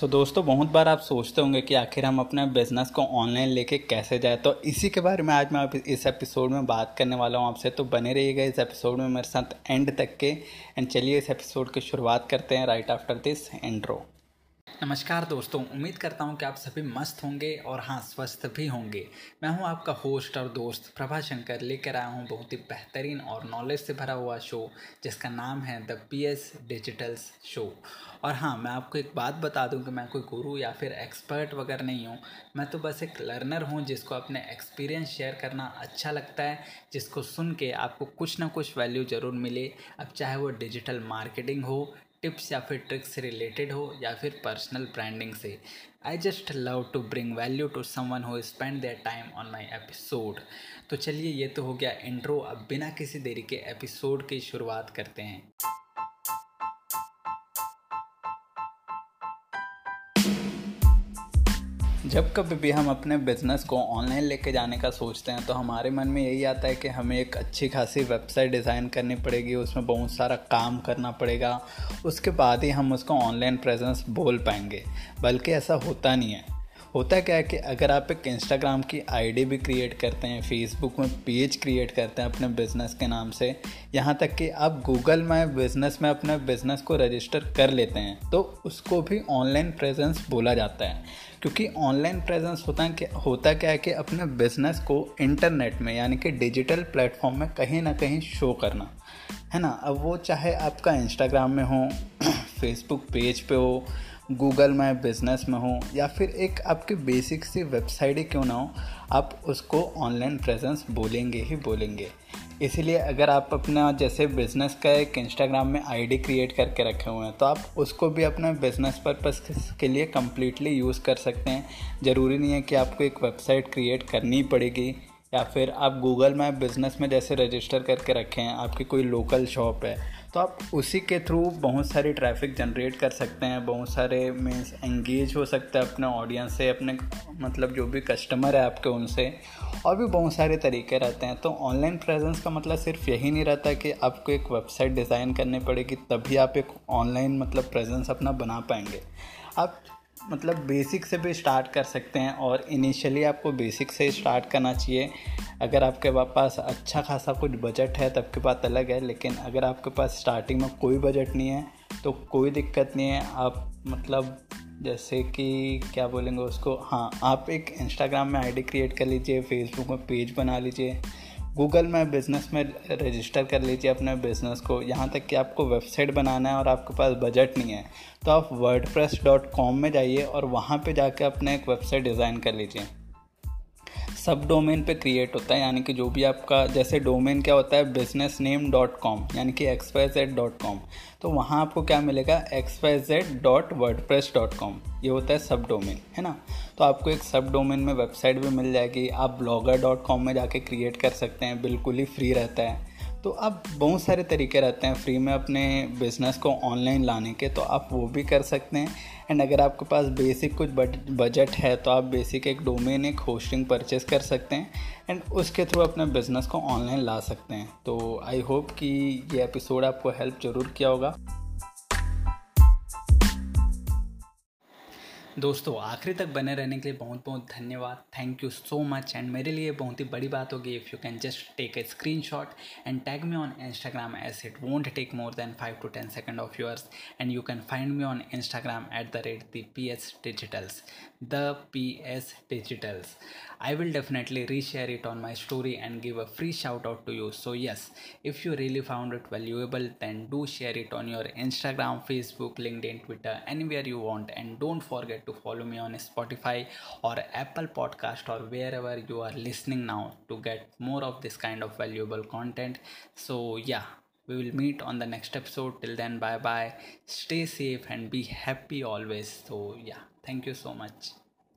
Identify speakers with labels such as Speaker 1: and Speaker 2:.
Speaker 1: तो दोस्तों, बहुत बार आप सोचते होंगे कि आखिर हम अपने बिज़नेस को ऑनलाइन लेके कैसे जाए। तो इसी के बारे में आज मैं इस एपिसोड में बात करने वाला हूँ आपसे। तो बने रहिएगा इस एपिसोड में मेरे साथ एंड तक के। एंड चलिए इस एपिसोड की शुरुआत करते हैं राइट आफ्टर दिस एंड्रो नमस्कार दोस्तों, उम्मीद करता हूँ कि आप सभी मस्त होंगे और हाँ स्वस्थ भी होंगे। मैं हूँ आपका होस्ट और दोस्त प्रभा शंकर लेकर आया हूँ बहुत ही बेहतरीन और नॉलेज से भरा हुआ शो जिसका नाम है the P S digitals show और हाँ मैं आपको एक बात बता दूँ कि मैं कोई गुरु या फिर एक्सपर्ट वगैरह नहीं हूँ। मैं तो बस एक लर्नर हूँ, जिसको अपने एक्सपीरियंस शेयर करना अच्छा लगता है, जिसको सुन के आपको कुछ ना कुछ वैल्यू ज़रूर मिले। अब चाहे वो डिजिटल मार्केटिंग हो टिप्स या फिर ट्रिक्स से रिलेटेड हो या फिर पर्सनल ब्रांडिंग से। I just love to bring value to someone who spend their time on my episode तो चलिए, ये तो हो गया इंट्रो अब बिना किसी देरी के एपिसोड की शुरुआत करते हैं। जब कभी भी हम अपने बिज़नेस को ऑनलाइन लेके जाने का सोचते हैं तो हमारे मन में यही आता है कि हमें एक अच्छी खासी वेबसाइट डिज़ाइन करनी पड़ेगी, उसमें बहुत सारा काम करना पड़ेगा, उसके बाद ही हम उसको ऑनलाइन प्रेजेंस बोल पाएँगे। बल्कि ऐसा होता नहीं है। होता क्या है कि अगर आप एक इंस्टाग्राम की आईडी भी क्रिएट करते हैं फेसबुक में पेज क्रिएट करते हैं अपने बिज़नेस के नाम से, यहाँ तक कि आप गूगल में बिज़नेस में अपने बिज़नेस को रजिस्टर कर लेते हैं तो उसको भी ऑनलाइन प्रेजेंस बोला जाता है। क्योंकि ऑनलाइन प्रेजेंस होता है कि, होता क्या है कि अपने बिज़नेस को इंटरनेट में, यानी कि डिजिटल प्लेटफॉर्म में कहीं ना कहीं शो करना, है ना? अब वो चाहे आपका इंस्टाग्राम में हो फेसबुक पेज पे हो गूगल में, बिज़नेस में हो, या फिर एक आपकी बेसिक सी वेबसाइट ही क्यों ना हो, आप उसको ऑनलाइन प्रेजेंस बोलेंगे ही बोलेंगे। इसीलिए अगर आप अपना जैसे बिज़नेस का एक इंस्टाग्राम में आईडी क्रिएट करके रखे हुए हैं तो आप उसको भी अपने बिज़नेस पर्पज़ के लिए कम्प्लीटली यूज़ कर सकते हैं। ज़रूरी नहीं है कि आपको एक वेबसाइट क्रिएट करनी पड़ेगी, या फिर आप गूगल मैप बिज़नेस में जैसे रजिस्टर करके रखे हैं, आपकी कोई लोकल शॉप है तो आप उसी के थ्रू बहुत सारी ट्रैफ़िक जनरेट कर सकते हैं, बहुत सारे मीन्स एंगेज हो सकते हैं अपने ऑडियंस से, अपने मतलब जो भी कस्टमर है आपके उनसे, और भी बहुत सारे तरीके रहते हैं। तो ऑनलाइन प्रेजेंस का मतलब सिर्फ़ यही नहीं रहता कि आपको एक वेबसाइट डिज़ाइन करनी पड़ेगी, तभी आप एक ऑनलाइन मतलब प्रेजेंस अपना बना पाएँगे। आप मतलब बेसिक से भी स्टार्ट कर सकते हैं और इनिशियली आपको बेसिक से स्टार्ट करना चाहिए। अगर आपके पास अच्छा खासा कुछ बजट है, तब की बात अलग है, लेकिन अगर आपके पास स्टार्टिंग में कोई बजट नहीं है तो कोई दिक्कत नहीं है। आप मतलब जैसे कि क्या बोलेंगे उसको? हाँ आप एक इंस्टाग्राम में आईडी क्रिएट कर लीजिए फेसबुक में पेज बना लीजिए गूगल में बिज़नेस में रजिस्टर कर लीजिए अपने बिज़नेस को। यहाँ तक कि आपको वेबसाइट बनाना है और आपके पास बजट नहीं है तो आप वर्ड में जाइए और वहाँ पे जाके अपने एक वेबसाइट डिज़ाइन कर लीजिए। सब डोमेन पे क्रिएट होता है, यानी कि जो भी आपका, जैसे डोमेन क्या होता है बिज़नेस नेम डॉट कॉम यानी कि X Y Z dot com तो वहाँ आपको क्या मिलेगा? X Y Z dot WordPress dot com ये होता है सब डोमेन, है ना? तो आपको एक सब डोमेन में वेबसाइट भी मिल जाएगी। आप ब्लॉगर डॉट कॉम में जाके क्रिएट कर सकते हैं, बिल्कुल ही फ्री रहता है। तो आप बहुत सारे तरीके रहते हैं फ्री में अपने बिज़नेस को ऑनलाइन लाने के तो आप वो भी कर सकते हैं। एंड अगर आपके पास बेसिक कुछ बजट है तो आप बेसिक एक डोमेन एक होस्टिंग परचेस कर सकते हैं। एंड उसके थ्रू अपने बिज़नेस को ऑनलाइन ला सकते हैं। तो आई होप कि ये एपिसोड आपको हेल्प ज़रूर किया होगा। दोस्तों, आखिरी तक बने रहने के लिए बहुत बहुत धन्यवाद। Thank you so much and मेरे लिए बहुत ही बड़ी बात होगी if you can just take a screenshot and tag me on Instagram as it won't take more than five to ten second of yours and you can find me on Instagram at the rate the P S digitals the P S digitals I will definitely reshare it on my story and give a free shout out to you so yes if you really found it valuable then do share it on your Instagram Facebook LinkedIn Twitter anywhere you want and don't forget to follow me on Spotify or Apple Podcast or wherever you are listening now to get more of this kind of valuable content. So, yeah we will meet on the next episode. Till then bye bye stay safe and be happy always. So yeah thank you so much